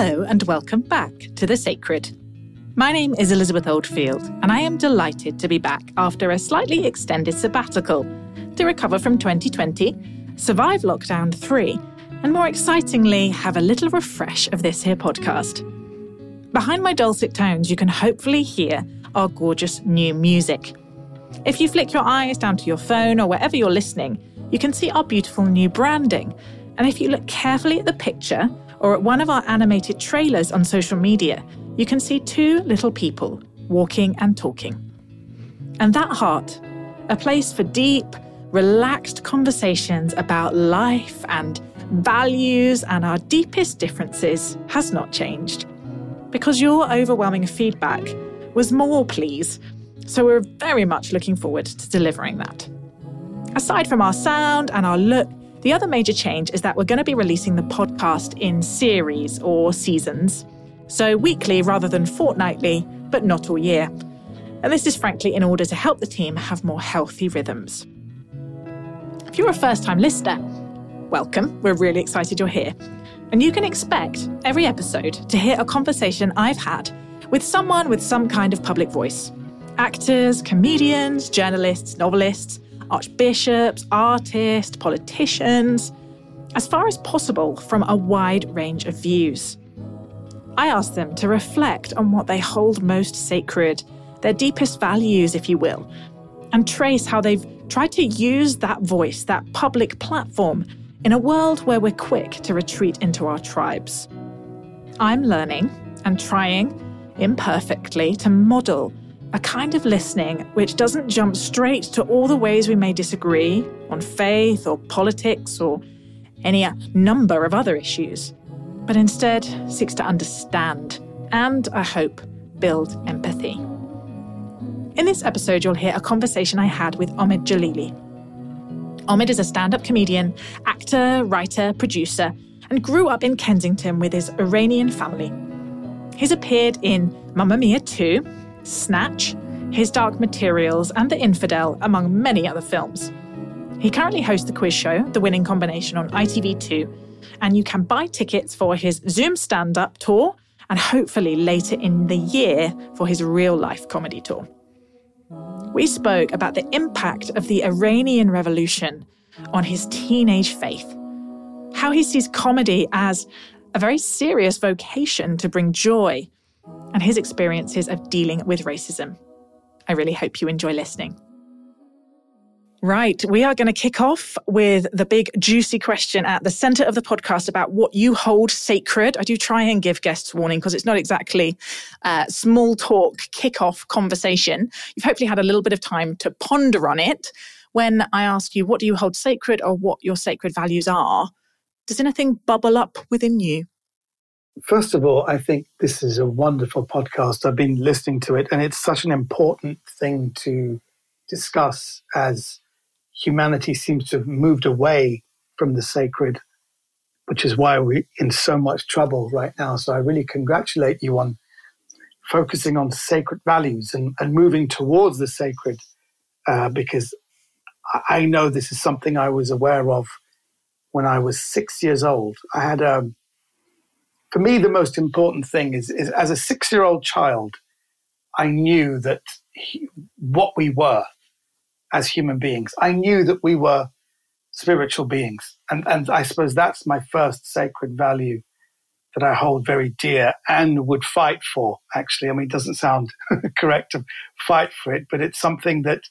Hello, and welcome back to The Sacred. My name is Elizabeth Oldfield, and I am delighted to be back after a slightly extended sabbatical to recover from 2020, survive lockdown 3, and more excitingly, have a little refresh of this here podcast. Behind my dulcet tones, you can hopefully hear our gorgeous new music. If you flick your eyes down to your phone or wherever you're listening, you can see our beautiful new branding. And if you look carefully at the picture, or at one of our animated trailers on social media, you can see two little people walking and talking. And that heart, a place for deep, relaxed conversations about life and values and our deepest differences, has not changed. Because your overwhelming feedback was more, please. So we're very much looking forward to delivering that. Aside from our sound and our look, the other major change is that we're going to be releasing the podcast in series or seasons. So weekly rather than fortnightly, but not all year. And this is frankly in order to help the team have more healthy rhythms. If you're a first time listener, welcome. We're really excited you're here. And you can expect every episode to hear a conversation I've had with someone with some kind of public voice actors, comedians, journalists, novelists archbishops, artists, politicians, as far as possible from a wide range of views. I ask them to reflect on what they hold most sacred, their deepest values, if you will, and trace how they've tried to use that voice, that public platform, in a world where we're quick to retreat into our tribes. I'm learning and trying, imperfectly, to model a kind of listening which doesn't jump straight to all the ways we may disagree on faith or politics or any uh, number of other issues, but instead seeks to understand and, I hope, build empathy. In this episode, you'll hear a conversation I had with Omid Djalili. Omid is a stand up comedian, actor, writer, producer, and grew up in Kensington with his Iranian family. He's appeared in Mamma Mia 2, Snatch, His Dark Materials, and The Infidel, among many other films. He currently hosts the quiz show, The Winning Combination, on ITV2, and you can buy tickets for his Zoom stand up tour and hopefully later in the year for his real life comedy tour. We spoke about the impact of the Iranian Revolution on his teenage faith, how he sees comedy as a very serious vocation to bring joy and his experiences of dealing with racism. I really hope you enjoy listening. Right, we are going to kick off with the big juicy question at the center of the podcast about what you hold sacred. I do try and give guests warning because it's not exactly small talk kick-off conversation. You've hopefully had a little bit of time to ponder on it. When I ask you what do you hold sacred or what your sacred values are, does anything bubble up within you? First of all, I think this is a wonderful podcast. I've been listening to it, and it's such an important thing to discuss as humanity seems to have moved away from the sacred, which is why we're in so much trouble right now. So I really congratulate you on focusing on sacred values and, and moving towards the sacred, uh, because I know this is something I was aware of when I was six years old. I had a um, for me, the most important thing is, is as a six year old child, I knew that he, what we were as human beings. I knew that we were spiritual beings. And, and I suppose that's my first sacred value that I hold very dear and would fight for, actually. I mean, it doesn't sound correct to fight for it, but it's something that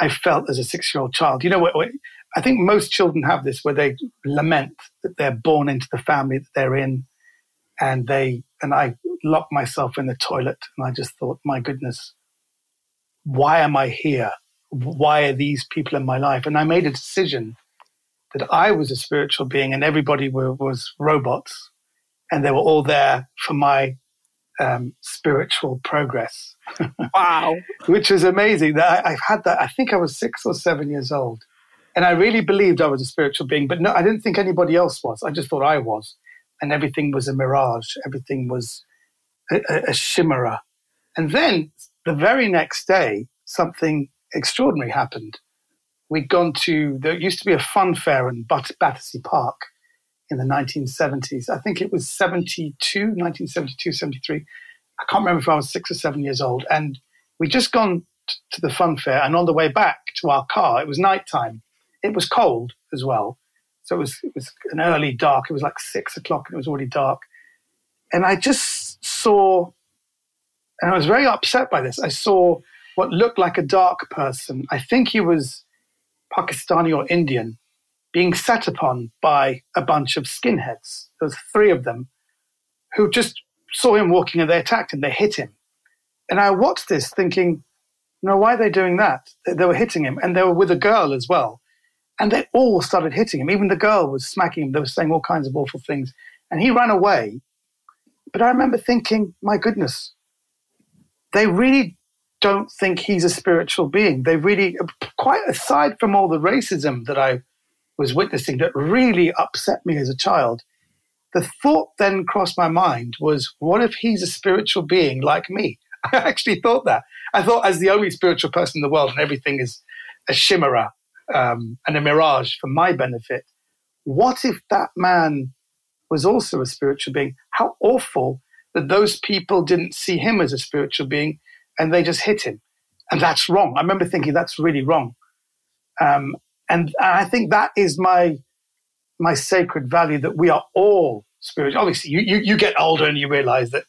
I felt as a six year old child. You know, what, I think most children have this where they lament that they're born into the family that they're in, and they and I locked myself in the toilet and I just thought, my goodness, why am I here? Why are these people in my life? And I made a decision that I was a spiritual being and everybody were, was robots, and they were all there for my um, spiritual progress. Wow, which was amazing. That I, I've had that. I think I was six or seven years old and I really believed I was a spiritual being, but no, I didn't think anybody else was. I just thought I was. And everything was a mirage, everything was a, a, a shimmerer. And then the very next day, something extraordinary happened. We'd gone to, there used to be a fun fair in Bat- Battersea Park in the 1970s. I think it was 72, 1972, 73. I can't remember if I was six or seven years old. And we'd just gone t- to the fun fair. And on the way back to our car, it was nighttime. It was cold as well. So it was, it was an early dark. It was like six o'clock and it was already dark. And I just saw, and I was very upset by this. I saw what looked like a dark person. I think he was Pakistani or Indian being set upon by a bunch of skinheads. There was three of them who just saw him walking and they attacked him. They hit him. And I watched this thinking, no, why are they doing that? They were hitting him. And they were with a girl as well. And they all started hitting him. Even the girl was smacking him. They were saying all kinds of awful things. And he ran away. But I remember thinking, my goodness, they really don't think he's a spiritual being. They really, quite aside from all the racism that I was witnessing that really upset me as a child, the thought then crossed my mind was, what if he's a spiritual being like me? I actually thought that. I thought, as the only spiritual person in the world and everything is a chimera um, and a mirage for my benefit, what if that man was also a spiritual being? How awful that those people didn't see him as a spiritual being and they just hit him. And that's wrong. I remember thinking that's really wrong. Um, and I think that is my my sacred value that we are all spiritual. Obviously, you, you, you get older and you realize that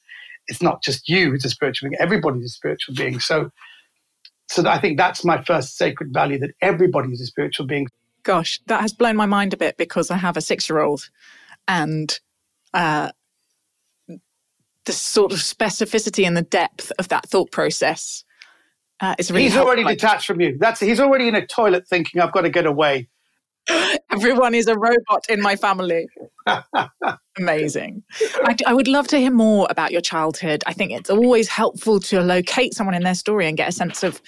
it's not just you who's a spiritual being, everybody's a spiritual being. So, so I think that's my first sacred value that everybody is a spiritual being. Gosh, that has blown my mind a bit because I have a six year old and uh, the sort of specificity and the depth of that thought process uh, is really He's helpful. already detached from you. That's He's already in a toilet thinking, I've got to get away. Everyone is a robot in my family. Amazing. I, I, would love to hear more about your childhood. I think it's always helpful to locate someone in their story and get a sense of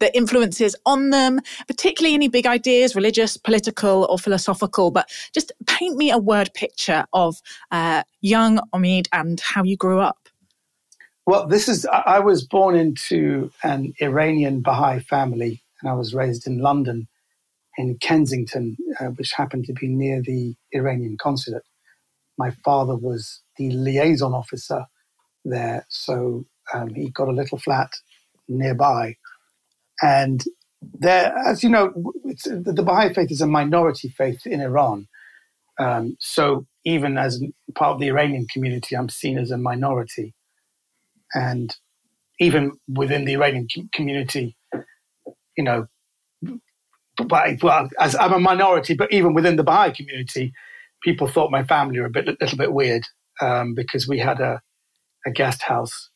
the influences on them, particularly any big ideas, religious, political, or philosophical. But just paint me a word picture of uh, young Omid and how you grew up. Well, this is, I was born into an Iranian Baha'i family and I was raised in London in Kensington, uh, which happened to be near the Iranian consulate. My father was the liaison officer there, so um, he got a little flat nearby. And there, as you know, the Baha'i faith is a minority faith in Iran. Um, so even as part of the Iranian community, I'm seen as a minority. And even within the Iranian community, you know, but well, as I'm a minority, but even within the Baha'i community, people thought my family were a bit, little bit weird um, because we had a, a guest house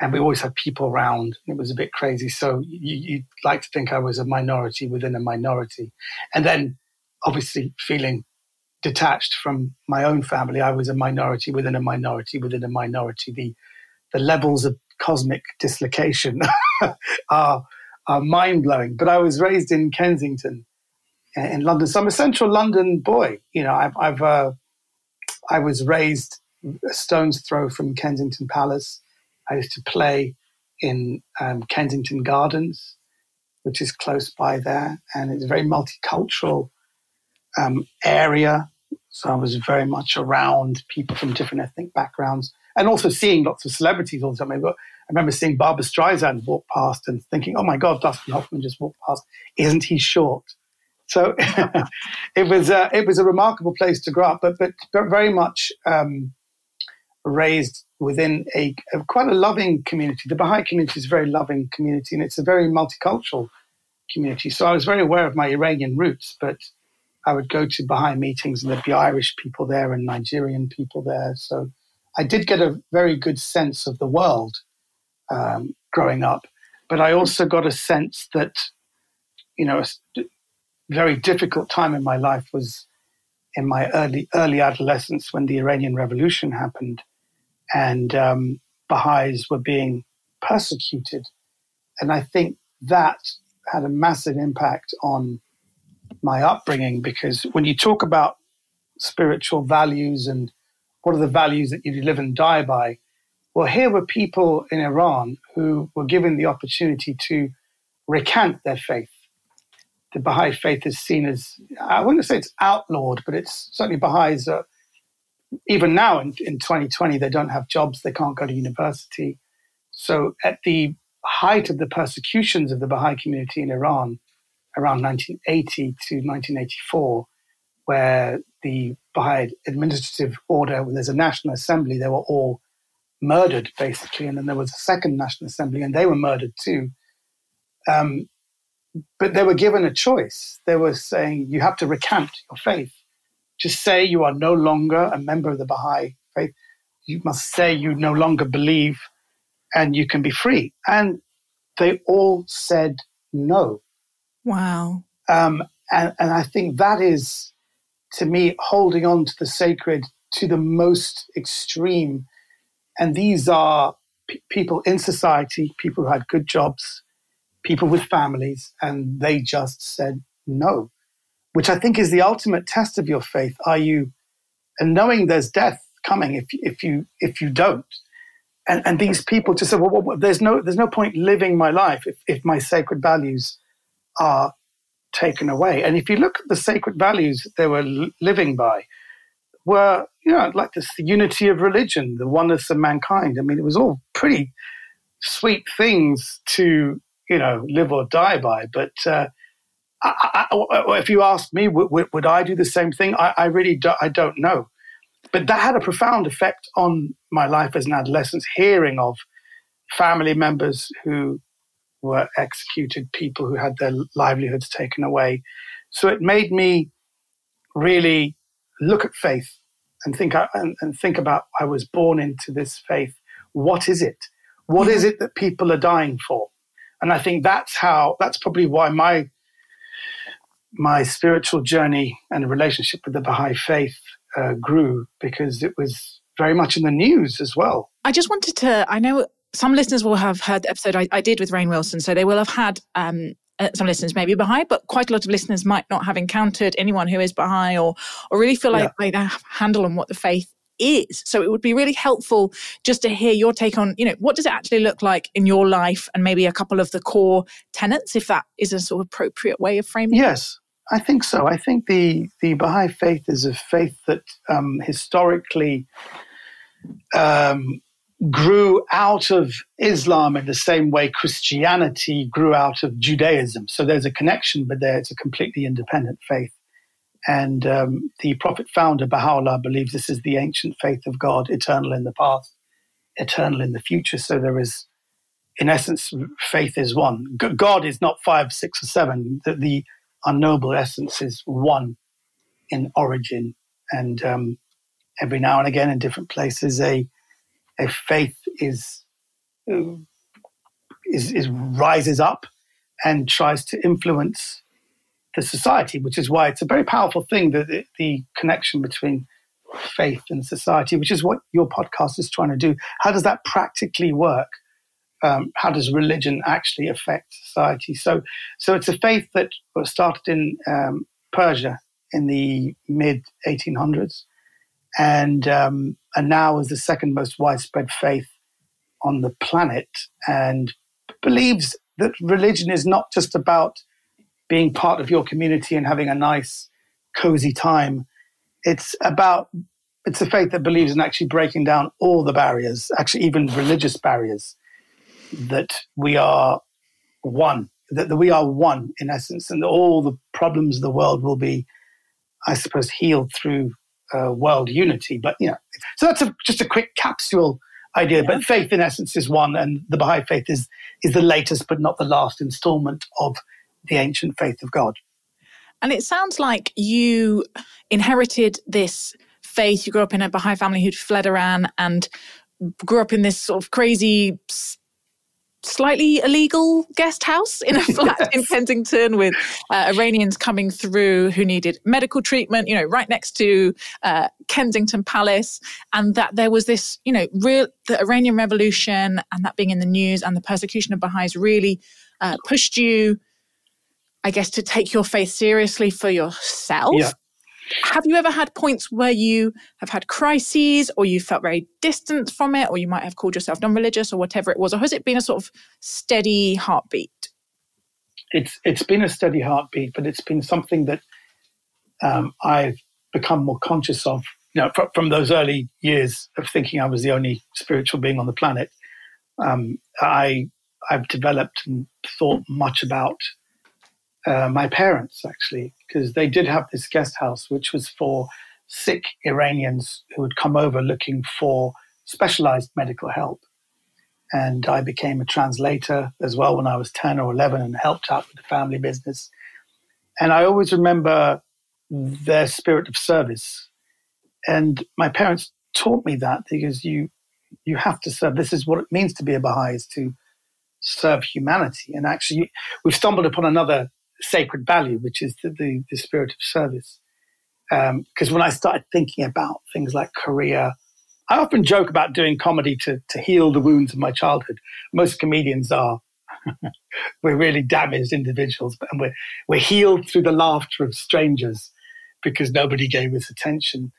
and we always had people around. It was a bit crazy. So you, would like to think I was a minority within a minority. And then obviously feeling detached from my own family, I was a minority within a minority within a minority. The, the levels of cosmic dislocation are uh, mind blowing. But I was raised in Kensington, in London. So I'm a central London boy. You know, I've, I've uh, I was raised a stone's throw from Kensington Palace. I used to play in um, Kensington Gardens, which is close by there, and it's a very multicultural um, area. So I was very much around people from different ethnic backgrounds, and also seeing lots of celebrities all the time. I remember seeing Barbra Streisand walk past and thinking, "Oh my God, Dustin Hoffman just walked past. Isn't he short?" So it was a, it was a remarkable place to grow up, but but, but very much um, raised within a, a, quite a loving community. The Baha'i community is a very loving community, and it's a very multicultural community. So I was very aware of my Iranian roots, but I would go to Baha'i meetings, and there'd be Irish people there and Nigerian people there. So I did get a very good sense of the world um, growing up. But I also got a sense that, you know, very difficult time in my life was in my early early adolescence when the Iranian Revolution happened, and um, Baha'is were being persecuted, and I think that had a massive impact on my upbringing because when you talk about spiritual values and what are the values that you live and die by, well, here were people in Iran who were given the opportunity to recant their faith. The Baha'i faith is seen as, I wouldn't say it's outlawed, but it's certainly Baha'is are even now in, in 2020, they don't have jobs, they can't go to university. So at the height of the persecutions of the Baha'i community in Iran, around 1980 to 1984, where the Baha'i administrative order, there's a national assembly, they were all murdered basically, and then there was a second national assembly, and they were murdered too. Um, but they were given a choice. They were saying, you have to recant your faith. Just say you are no longer a member of the Baha'i faith. You must say you no longer believe and you can be free. And they all said no. Wow. Um, and, and I think that is, to me, holding on to the sacred to the most extreme. And these are p- people in society, people who had good jobs, people with families, and they just said no, which I think is the ultimate test of your faith. Are you, and knowing there's death coming if, if you if you don't, and, and these people just said, well, well, there's no there's no point living my life if, if my sacred values are taken away. And if you look at the sacred values they were living by, were you know like this the unity of religion, the oneness of mankind. I mean, it was all pretty sweet things to you know live or die by. But uh, I, I, if you ask me, would, would, I do the same thing? I, I really do, I don't know. But that had a profound effect on my life as an adolescent, hearing of family members who were executed, people who had their livelihoods taken away. So it made me really look at faith and think and, and think about I was born into this faith. What is it? What is it that people are dying for? And I think that's how that's probably why my my spiritual journey and relationship with the Baha'i faith uh, grew because it was very much in the news as well. I just wanted to, I know some listeners will have heard the episode I, I did with Rainn Wilson, so they will have had um, uh, some listeners maybe Baha'i, but quite a lot of listeners might not have encountered anyone who is Baha'i or, or really feel like yeah. they have a handle on what the faith is. So it would be really helpful just to hear your take on, you know, what does it actually look like in your life and maybe a couple of the core tenets, if that is a sort of appropriate way of framing it? Yes. I think so. I think the the Baha'i faith is a faith that um, historically um, grew out of Islam in the same way Christianity grew out of Judaism. So there's a connection, but there it's a completely independent faith. And um, the prophet founder Baha'u'llah believes this is the ancient faith of God, eternal in the past, eternal in the future. So there is, in essence, faith is one. God is not five, six, or seven. The, the unknowable essence is one in origin. And um, every now and again, in different places, a a faith is is, is rises up and tries to influence society, which is why it's a very powerful thing that the, the, connection between faith and society, which is what your podcast is trying to do. How does that practically work? um, how does religion actually affect society? So, so it's a faith that started in um, Persia in the mid 1800s, and um, and now is the second most widespread faith on the planet, and believes that religion is not just about being part of your community and having a nice, cozy time. It's about it's a faith that believes in actually breaking down all the barriers, actually even religious barriers that we are one, that, that we are one in essence, and all the problems of the world will be, I suppose, healed through uh, world unity. But you know, so that's a, just a quick capsule idea. Yeah. But faith, in essence, is one, and the Baha'i faith is is the latest, but not the last installment of the ancient faith of God. And it sounds like you inherited this faith. You grew up in a Baha'i family who'd fled Iran and grew up in this sort of crazy slightly illegal guest house in a flat yes. in Kensington with uh, Iranians coming through who needed medical treatment, you know, right next to uh, Kensington Palace. And that there was this, you know, real, the Iranian Revolution and that being in the news and the persecution of Baha'is really uh, pushed you, I guess, to take your faith seriously for yourself. Yeah. Have you ever had points where you have had crises or you felt very distant from it, or you might have called yourself non religious or whatever it was? Or has it been a sort of steady heartbeat? It's, it's been a steady heartbeat, but it's been something that um, I've become more conscious of you know, from, from, those early years of thinking I was the only spiritual being on the planet, um, I I've developed and thought much about uh, my parents actually, because they did have this guest house which was for sick Iranians who would come over looking for specialized medical help. And I became a translator as well when I was 10 or 11 and helped out with the family business. And I always remember their spirit of service. And my parents taught me that because you you have to serve. This is what it means to be a Baha'i is to serve humanity. And actually, we've stumbled upon another sacred value, which is the, the, the spirit of service. Because um, when I started thinking about things like career, I often joke about doing comedy to, to heal the wounds of my childhood. Most comedians are. we're really damaged individuals, and we're, we're healed through the laughter of strangers because nobody gave us attention.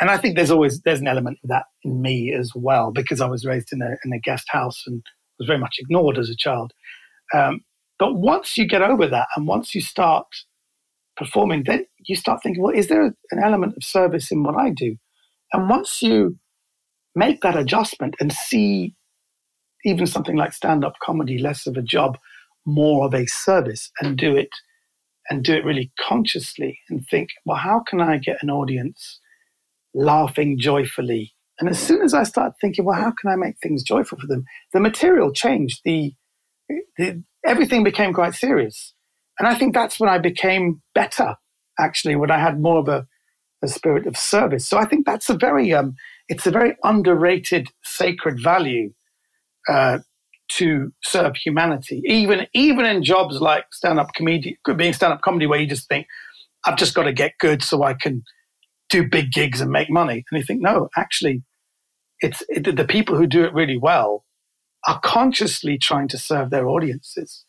And I think there's always there's an element of that in me as well because I was raised in a, in a guest house and was very much ignored as a child. Um, but once you get over that and once you start performing, then you start thinking, well, is there an element of service in what I do? And once you make that adjustment and see even something like stand-up comedy less of a job, more of a service, and do it and do it really consciously and think, well, how can I get an audience laughing joyfully? And as soon as I start thinking, well, how can I make things joyful for them? The material changed. The, the everything became quite serious. And I think that's when I became better, actually, when I had more of a, a spirit of service. So I think that's a very, um, it's a very underrated sacred value uh, to serve humanity. Even, even in jobs like stand-up comedy, being stand-up comedy, where you just think, I've just got to get good so I can do big gigs and make money. And you think, no, actually, it's it, the people who do it really well are consciously trying to serve their audiences.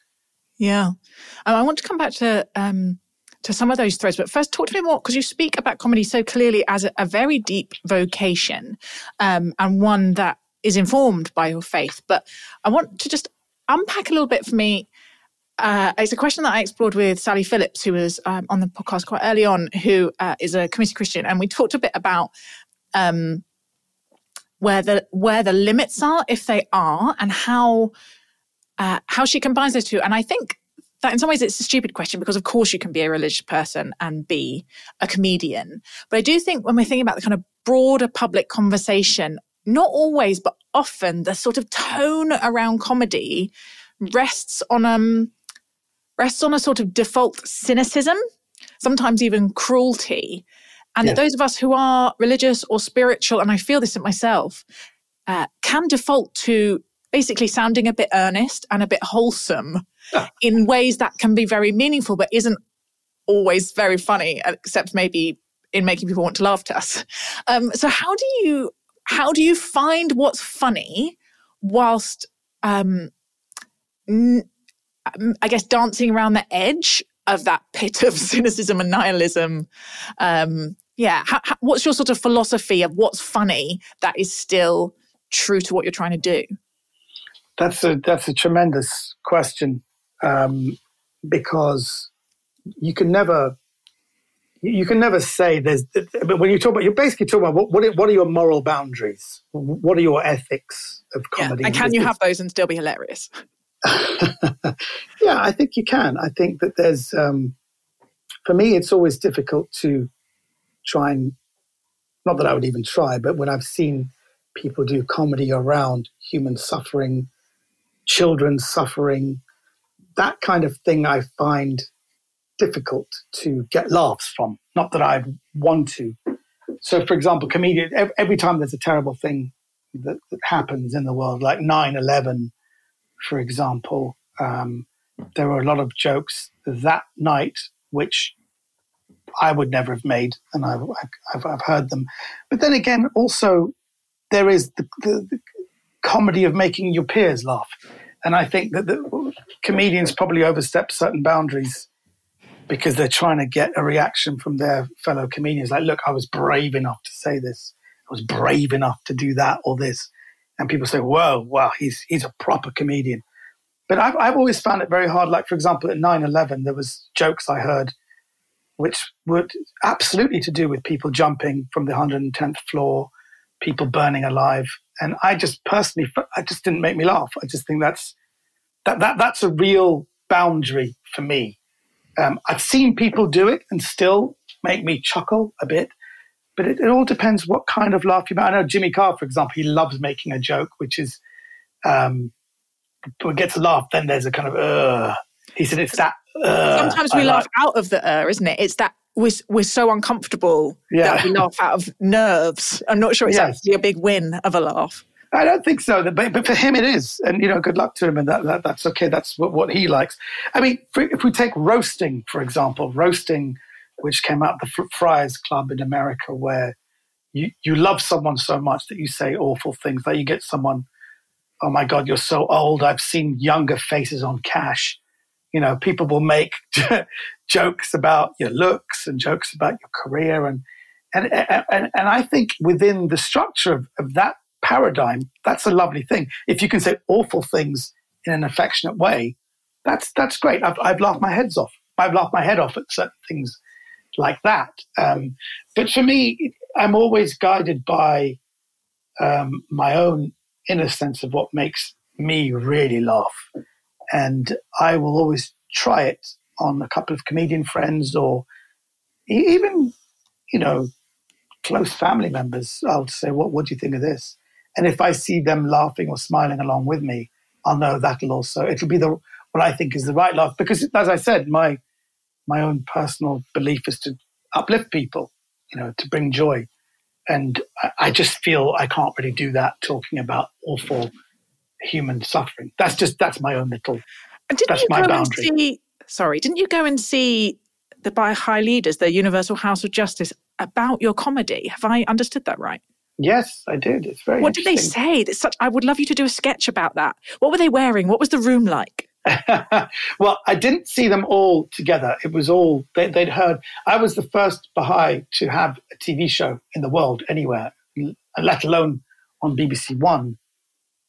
Yeah. Um, I want to come back to um, to some of those threads, but first talk to me more because you speak about comedy so clearly as a, a very deep vocation um, and one that is informed by your faith. But I want to just unpack a little bit for me. Uh, it's a question that I explored with Sally Phillips, who was um, on the podcast quite early on, who uh, is a committed Christian, and we talked a bit about um, where the where the limits are, if they are, and how uh, how she combines those two. And I think that in some ways it's a stupid question because of course you can be a religious person and be a comedian. But I do think when we're thinking about the kind of broader public conversation, not always, but often the sort of tone around comedy rests on um rests on a sort of default cynicism, sometimes even cruelty. And yeah. that those of us who are religious or spiritual, and I feel this in myself, uh, can default to basically sounding a bit earnest and a bit wholesome in ways that can be very meaningful, but isn't always very funny, except maybe in making people want to laugh at us. Um, so how do you how do you find what's funny whilst um, n- I guess dancing around the edge of that pit of cynicism and nihilism? Um, yeah, how, how, what's your sort of philosophy of what's funny that is still true to what you're trying to do? That's a that's a tremendous question um, because you can never you can never say there's but when you talk about you're basically talking about what what are, what are your moral boundaries? What are your ethics of comedy? Yeah. and can you have those and still be hilarious? Yeah i think you can. I think that there's um, for me it's always difficult to try and not that i would even try but when i've seen people do comedy around human suffering children suffering, that kind of thing I find difficult to get laughs from. Not that I'd want to. So, for example, comedian, every time there's a terrible thing that, that happens in the world, like 9 11, for example, um, there were a lot of jokes that night which I would never have made, and I've, I've, I've heard them. But then again, also, there is the, the, the comedy of making your peers laugh. And I think that the comedians probably overstep certain boundaries because they're trying to get a reaction from their fellow comedians. Like, look, I was brave enough to say this. I was brave enough to do that or this. And people say, whoa, wow, he's, he's a proper comedian. But I've, I've always found it very hard. Like, for example, at 9 11, there was jokes I heard which would absolutely to do with people jumping from the 110th floor, people burning alive. And I just personally, I just didn't make me laugh. I just think that's that, that that's a real boundary for me. Um, I've seen people do it and still make me chuckle a bit, but it, it all depends what kind of laugh you make. I know Jimmy Carr, for example, he loves making a joke, which is um, gets a laugh, then there's a kind of uh. He said it's that. Uh, Sometimes we I laugh like. out of the uh, isn't it? It's that we're, we're so uncomfortable yeah. that we laugh out of nerves. I'm not sure it's yes. actually a big win of a laugh. I don't think so, but, but for him it is, and you know, good luck to him, and that, that that's okay. That's what, what he likes. I mean, for, if we take roasting, for example, roasting, which came out the Friars Club in America, where you you love someone so much that you say awful things, that you get someone, oh my God, you're so old. I've seen younger faces on cash. You know, people will make jokes about your looks and jokes about your career, and and and, and I think within the structure of, of that paradigm, that's a lovely thing. If you can say awful things in an affectionate way, that's that's great. I've, I've laughed my heads off. I've laughed my head off at certain things like that. Um, but for me, I'm always guided by um, my own inner sense of what makes me really laugh, and I will always try it on a couple of comedian friends or even, you know, close family members. I'll say, "What What do you think of this?" And if I see them laughing or smiling along with me, I'll know that'll also, it'll be the, what I think is the right laugh. Because as I said, my, my own personal belief is to uplift people, you know, to bring joy. And I, I just feel I can't really do that talking about awful human suffering. That's just, that's my own little, And did that's my boundary. See, sorry, didn't you go and see the Baha'i leaders, the Universal House of Justice, about your comedy? Have I understood that right? Yes, I did. It's very. What did they say? It's such. I would love you to do a sketch about that. What were they wearing? What was the room like? well, I didn't see them all together. It was all they, would heard. I was the first Baha'i to have a TV show in the world anywhere, let alone on BBC One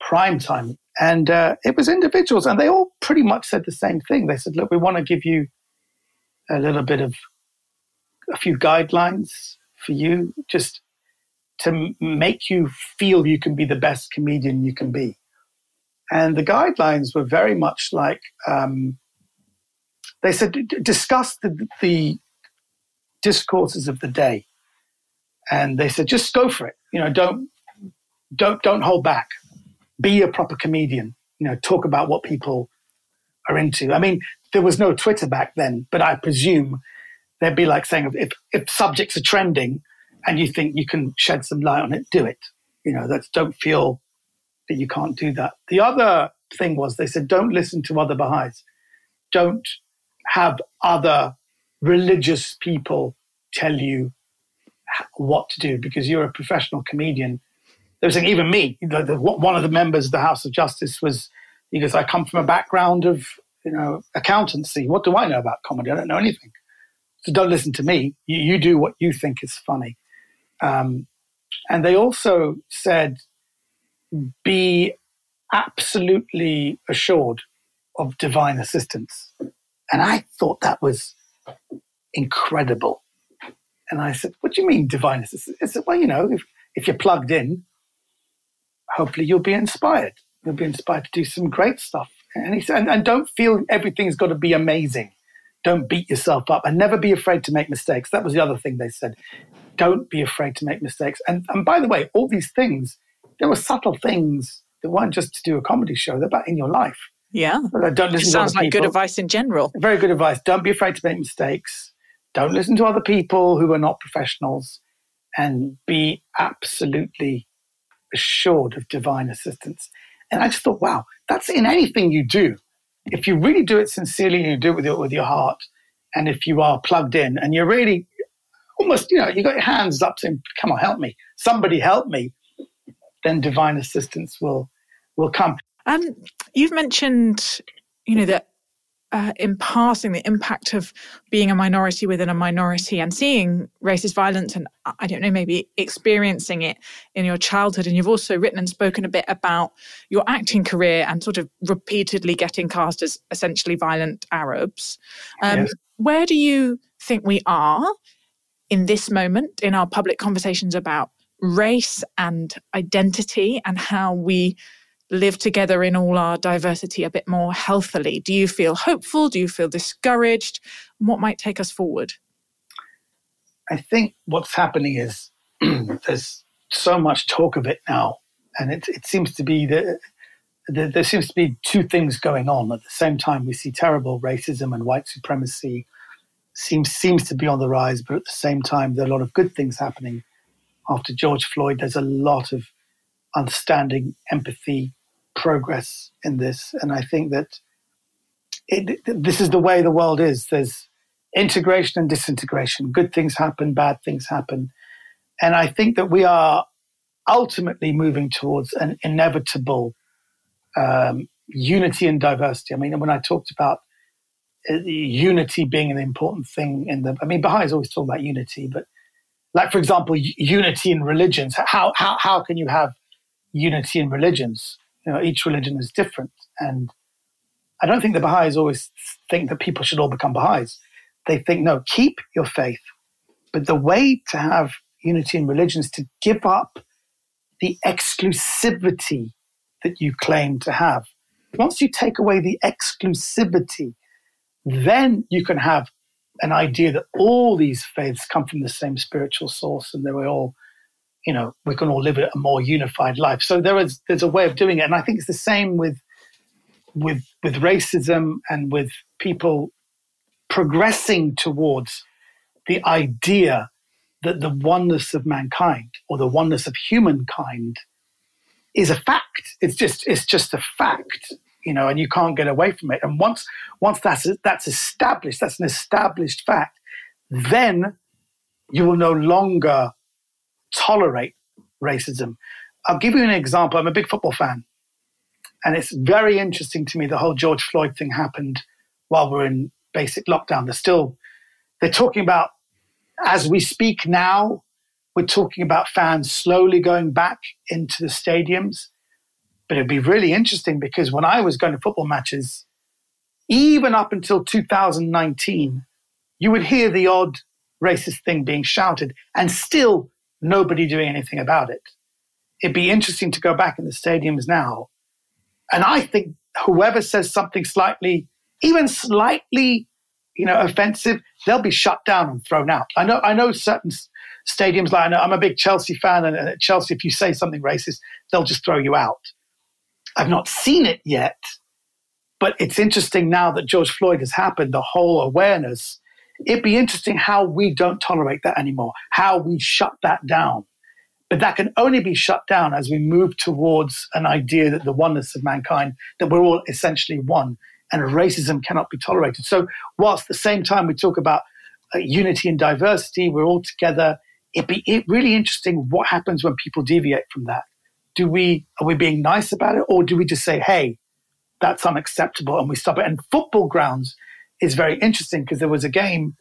prime time. And uh, it was individuals, and they all pretty much said the same thing. They said, "Look, we want to give you a little bit of a few guidelines for you. Just to make you feel you can be the best comedian you can be. And the guidelines were very much like um, they said, discuss the, the discourses of the day. And they said, just go for it. You know, don't don't don't hold back. Be a proper comedian. You know, talk about what people are into. I mean, there was no Twitter back then, but I presume they'd be like saying if if subjects are trending, and you think you can shed some light on it, do it. You know, that's don't feel that you can't do that. The other thing was they said, don't listen to other Baha'is. Don't have other religious people tell you what to do because you're a professional comedian. They were saying, even me, the, one of the members of the House of Justice was, he goes, I come from a background of, you know, accountancy. What do I know about comedy? I don't know anything. So don't listen to me. You, you do what you think is funny. Um, and they also said, be absolutely assured of divine assistance. And I thought that was incredible. And I said, What do you mean divine assistance? I said, Well, you know, if, if you're plugged in, hopefully you'll be inspired. You'll be inspired to do some great stuff. And he said, and, and don't feel everything's got to be amazing. Don't beat yourself up and never be afraid to make mistakes. That was the other thing they said don't be afraid to make mistakes. And, and by the way, all these things, there were subtle things that weren't just to do a comedy show, they're about in your life. Yeah. Don't listen sounds like people. good advice in general. Very good advice. Don't be afraid to make mistakes. Don't listen to other people who are not professionals and be absolutely assured of divine assistance. And I just thought, wow, that's in anything you do. If you really do it sincerely and you do it with your, with your heart, and if you are plugged in and you're really almost, you know, you got your hands up saying, come on, help me. Somebody help me. Then divine assistance will will come. Um, you've mentioned, you know, that uh, in passing the impact of being a minority within a minority and seeing racist violence and I don't know, maybe experiencing it in your childhood. And you've also written and spoken a bit about your acting career and sort of repeatedly getting cast as essentially violent Arabs. Um, yes. Where do you think we are in this moment in our public conversations about race and identity and how we live together in all our diversity a bit more healthily? Do you feel hopeful? Do you feel discouraged? What might take us forward? I think what's happening is there's so much talk of it now, and it, it seems to be that there seems to be two things going on at the same time. We see terrible racism and white supremacy seems seems to be on the rise, but at the same time, there are a lot of good things happening. After George Floyd, there's a lot of understanding, empathy, progress in this, and I think that it, this is the way the world is. There's integration and disintegration. Good things happen, bad things happen, and I think that we are ultimately moving towards an inevitable um, unity and diversity. I mean, when I talked about uh, unity being an important thing in the, I mean, Baha'is always talk about unity, but like, for example, unity in religions. How, how, how can you have unity in religions? You know, each religion is different. And I don't think the Baha'is always think that people should all become Baha'is. They think, no, keep your faith. But the way to have unity in religions is to give up the exclusivity that you claim to have. Once you take away the exclusivity, then you can have an idea that all these faiths come from the same spiritual source and they're all, you know, we can all live a more unified life. So there is there's a way of doing it. And I think it's the same with with with racism and with people progressing towards the idea that the oneness of mankind or the oneness of humankind is a fact. It's just it's just a fact, you know, and you can't get away from it. And once once that's that's established, that's an established fact, then you will no longer tolerate racism. I'll give you an example. I'm a big football fan, and it's very interesting to me. The whole George Floyd thing happened while we're in basic lockdown. They're still they're talking about as we speak now we're talking about fans slowly going back into the stadiums. But it'd be really interesting because when I was going to football matches, even up until 2019, you would hear the odd racist thing being shouted and still nobody doing anything about it. It'd be interesting to go back in the stadiums now. And I think whoever says something slightly, even slightly, you know, offensive, they'll be shut down and thrown out. I know, I know certain stadiums like I'm a big Chelsea fan, and at Chelsea, if you say something racist, they'll just throw you out. I've not seen it yet, but it's interesting now that George Floyd has happened, the whole awareness. It'd be interesting how we don't tolerate that anymore, how we shut that down. But that can only be shut down as we move towards an idea that the oneness of mankind, that we're all essentially one, and racism cannot be tolerated. So, whilst at the same time we talk about uh, unity and diversity, we're all together it'd be it really interesting what happens when people deviate from that. Do we are we being nice about it, or do we just say, "Hey, that's unacceptable," and we stop it? And football grounds is very interesting because there was a game,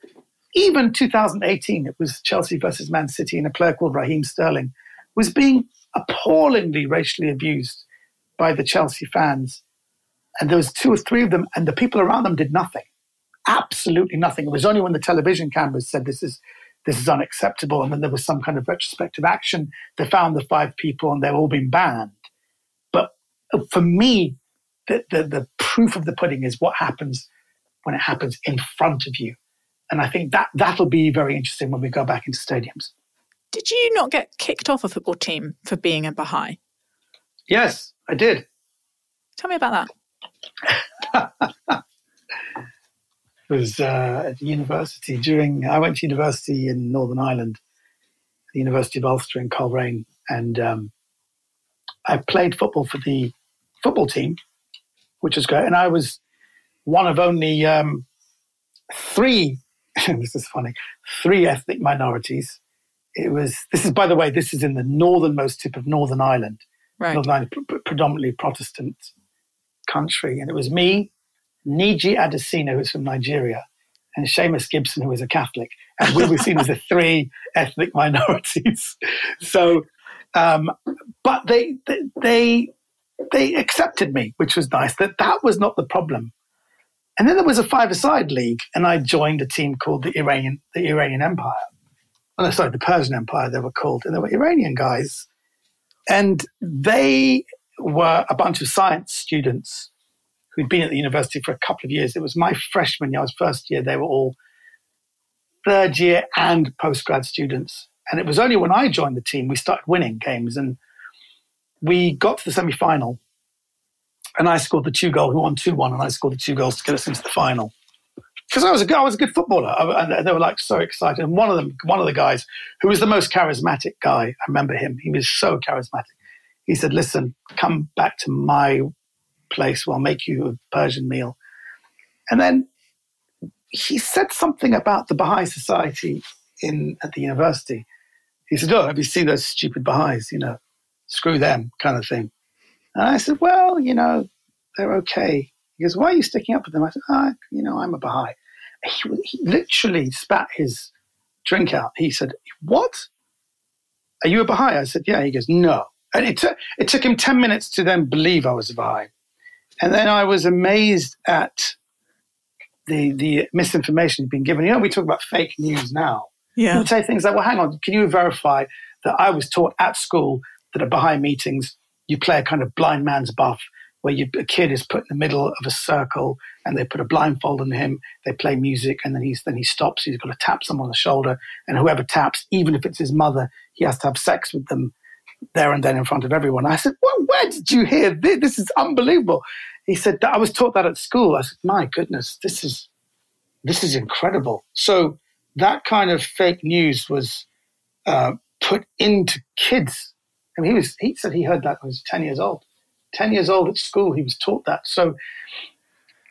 even 2018, it was Chelsea versus Man City, and a player called Raheem Sterling was being appallingly racially abused by the Chelsea fans, and there was two or three of them, and the people around them did nothing, absolutely nothing. It was only when the television cameras said, "This is." this is unacceptable. And then there was some kind of retrospective action. They found the five people and they've all been banned. But uh, for me, the, the, the proof of the pudding is what happens when it happens in front of you. And I think that that'll be very interesting when we go back into stadiums. Did you not get kicked off a football team for being a Baha'i? Yes, I did. Tell me about that. It was uh, at university during. I went to university in Northern Ireland, the University of Ulster in Coleraine, and um, I played football for the football team, which was great. And I was one of only um, three. this is funny. Three ethnic minorities. It was. This is, by the way, this is in the northernmost tip of Northern Ireland. Right. Northern Ireland, pr- predominantly Protestant country, and it was me Niji Adesina, who's from Nigeria, and Seamus Gibson, who was a Catholic. And we were seen as the three ethnic minorities. So, um, but they, they, they accepted me, which was nice. That that was not the problem. And then there was a five-a-side league, and I joined a team called the Iranian the Iranian Empire. Oh, no, sorry, the Persian Empire. They were called, and they were Iranian guys, and they were a bunch of science students who'd been at the university for a couple of years. It was my freshman year, I was first year. They were all third year and postgrad students. And it was only when I joined the team we started winning games, and we got to the semi final. And I scored the two goal. We won two one, and I scored the two goals to get us into the final. Because I was a I was a good footballer, and they were like so excited. And one of them, one of the guys, who was the most charismatic guy, I remember him. He was so charismatic. He said, "Listen, come back to my place. I'll make you a Persian meal." And then he said something about the Baha'i Society in at the university. He said, "Oh, have you seen those stupid Baha'is? You know, screw them, kind of thing." And I said, "Well, you know, they're okay." He goes, "Why are you sticking up for them?" I said, "Ah, oh, you know, I'm a Baha'i." He, he literally spat his drink out. He said, "What? Are you a Baha'i?" I said, "Yeah." He goes, "No." And it took it took him ten minutes to then believe I was a Baha'i, and then I was amazed at the the misinformation he'd been given. You know, we talk about fake news now. Yeah. Would say things like, well, hang on, can you verify that I was taught at school that at Baha'i meetings, you play a kind of blind man's buff where you, a kid is put in the middle of a circle and they put a blindfold on him, they play music, and then he's then he stops. He's got to tap someone on the shoulder, and whoever taps, even if it's his mother, he has to have sex with them there and then in front of everyone. I said, well, where did you hear this? This is unbelievable. He said, I was taught that at school. I said, my goodness, this is this is incredible. So that kind of fake news was uh, put into kids. I mean, he was he said he heard that when he was ten years old. Ten years old at school, he was taught that. So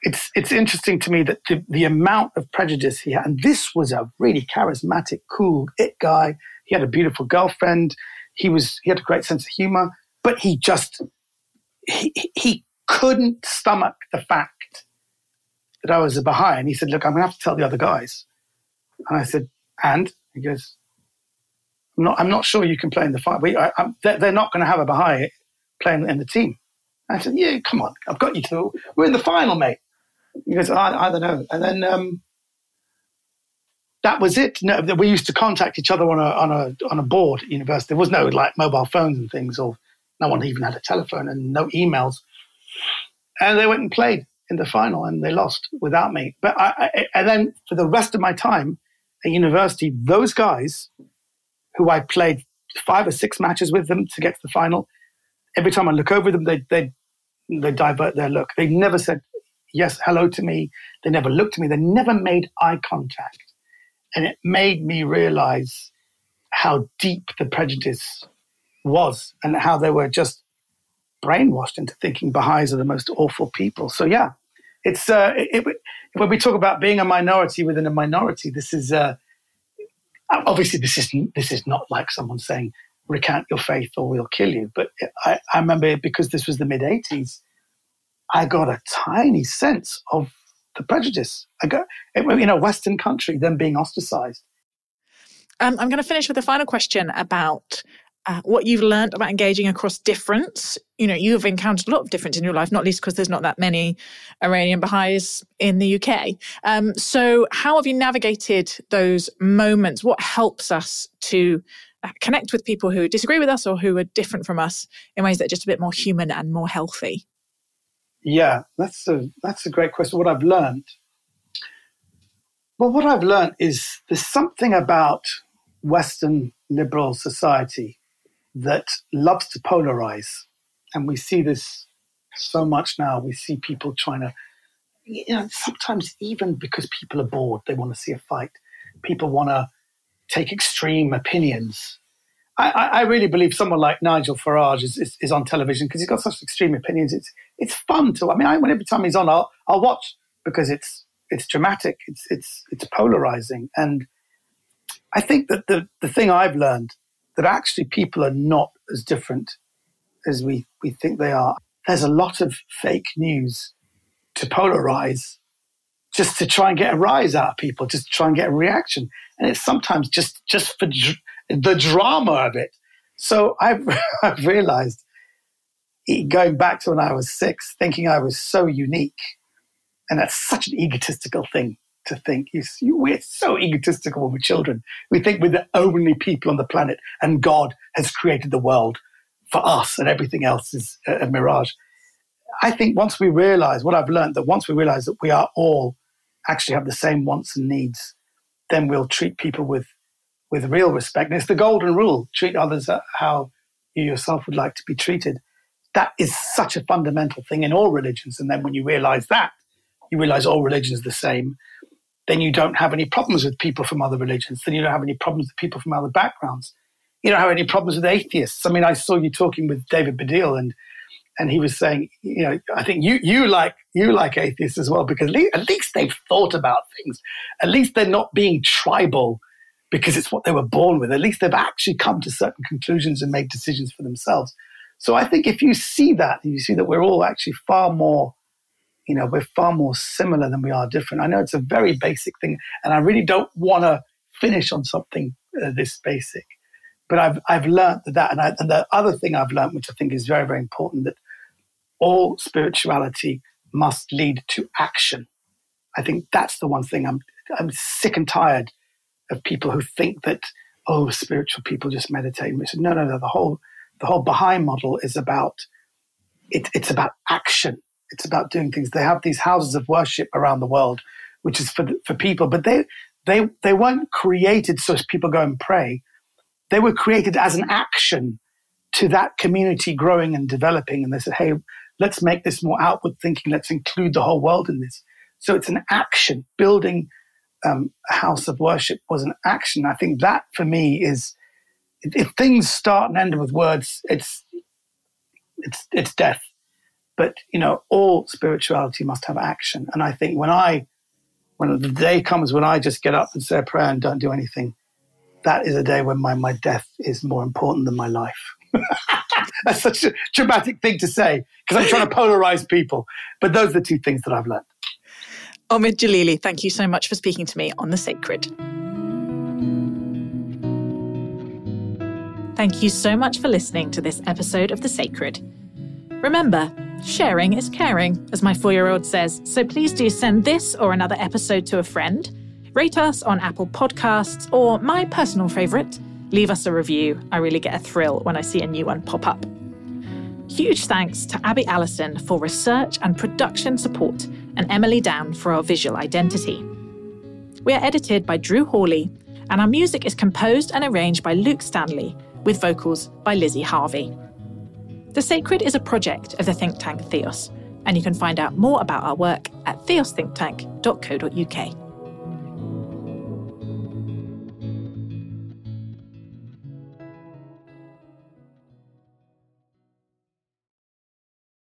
it's it's interesting to me that the, the amount of prejudice he had, and this was a really charismatic, cool it guy. He had a beautiful girlfriend. He was he had a great sense of humor, but he just he, he couldn't stomach the fact that I was a Baha'i. And he said, Look, I'm going to have to tell the other guys. And I said, And? He goes, I'm not, I'm not sure you can play in the final. they're, they're, not going to have a Baha'i playing in the team. I said, Yeah, come on. I've got you to. We're in the final, mate. He goes, I, I don't know. And then um, that was it. No, we used to contact each other on a, on a, on a board at university. There was no like mobile phones and things, or no one even had a telephone and no emails. And they went and played in the final and they lost without me. But I, I, and then for the rest of my time at university, those guys who I played five or six matches with them to get to the final, every time I look over them, they they they divert their look. They never said yes, hello to me. They never looked at me. They never made eye contact, and it made me realize how deep the prejudice was and how they were just brainwashed into thinking Baha'is are the most awful people. So yeah, it's uh, it, it, when we talk about being a minority within a minority, this is uh, obviously this is this is not like someone saying recant your faith or we'll kill you. But I, I remember because this was the mid '80s, I got a tiny sense of the prejudice. I got in a Western country, them being ostracized. Um, I'm going to finish with a final question about uh, what you've learned about engaging across difference. You know, you've encountered a lot of difference in your life, not least because there's not that many Iranian Baha'is in the UK. Um, so, how have you navigated those moments? What helps us to uh, connect with people who disagree with us or who are different from us in ways that are just a bit more human and more healthy? Yeah, that's a that's a great question. What I've learned, well, what I've learned is there's something about Western liberal society that loves to polarize. And we see this so much now. We see people trying to, you know, sometimes even because people are bored, they want to see a fight. People want to take extreme opinions. I, I, really believe someone like Nigel Farage is, is, is on television because he's got such extreme opinions. It's it's fun to. I mean, I, every time he's on, I'll, I'll watch because it's it's dramatic. It's it's it's polarizing, and I think that the the thing I've learned that actually people are not as different as we, we think they are. There's a lot of fake news to polarize just to try and get a rise out of people, just to try and get a reaction. And it's sometimes just, just for dr- the drama of it. So I've, I've realized going back to when I was six, thinking I was so unique And that's such an egotistical thing to think. We're so egotistical with children. We think we're the only people on the planet and God has created the world for us and everything else is a, mirage. I think once we realize what I've learned, that once we realize that we are all actually have the same wants and needs, then we'll treat people with, with real respect. And it's the golden rule treat others uh, how you yourself would like to be treated. That is such a fundamental thing in all religions. And then when you realize that, you realize all religions are the same then you don't have any problems with people from other religions. Then you don't have any problems with people from other backgrounds. You don't have any problems with atheists. I mean, I saw you talking with David Baddiel, and and he was saying, you know, I think you you like you like atheists as well because at least they've thought about things. At least they're not being tribal because it's what they were born with. At least they've actually come to certain conclusions and made decisions for themselves. So I think if you see that, you see that we're all actually far more you know, we're far more similar than we are different. I know it's a very basic thing, and I really don't want to finish on something uh, this basic. But I've I've learned that, and, I, and the other thing I've learned, which I think is very very important, that all spirituality must lead to action. I think that's the one thing I'm I'm sick and tired of people who think that oh spiritual people just meditate. No no no the whole the whole Baha'i model is about it, it's about action it's about doing things. They have these houses of worship around the world, which is for for people, but they they they weren't created so people go and pray. They were created as an action to that community growing and developing. And they said, "Hey, let's make this more outward thinking. Let's include the whole world in this." So it's an action. Building um, a house of worship was an action. I think that for me is if things start and end with words, it's it's it's death. But you know, all spirituality must have action. And I think when I, when the day comes when I just get up and say a prayer and don't do anything, that is a day when my, my death is more important than my life. That's such a dramatic thing to say because I'm trying to polarize people. But those are the two things that I've learned. Omid Djalili, thank you so much for speaking to me on The Sacred. Thank you so much for listening to this episode of The Sacred. Remember, Sharing is caring, as my four year old says, so please do send this or another episode to a friend. Rate us on Apple Podcasts, or my personal favourite, leave us a review. I really get a thrill when I see a new one pop up. Huge thanks to Abby Allison for research and production support, and Emily Down for our visual identity. We are edited by Drew Hawley, and our music is composed and arranged by Luke Stanley, with vocals by Lizzie Harvey. The Sacred is a project of the think tank Theos, and you can find out more about our work at theosthinktank.co.uk.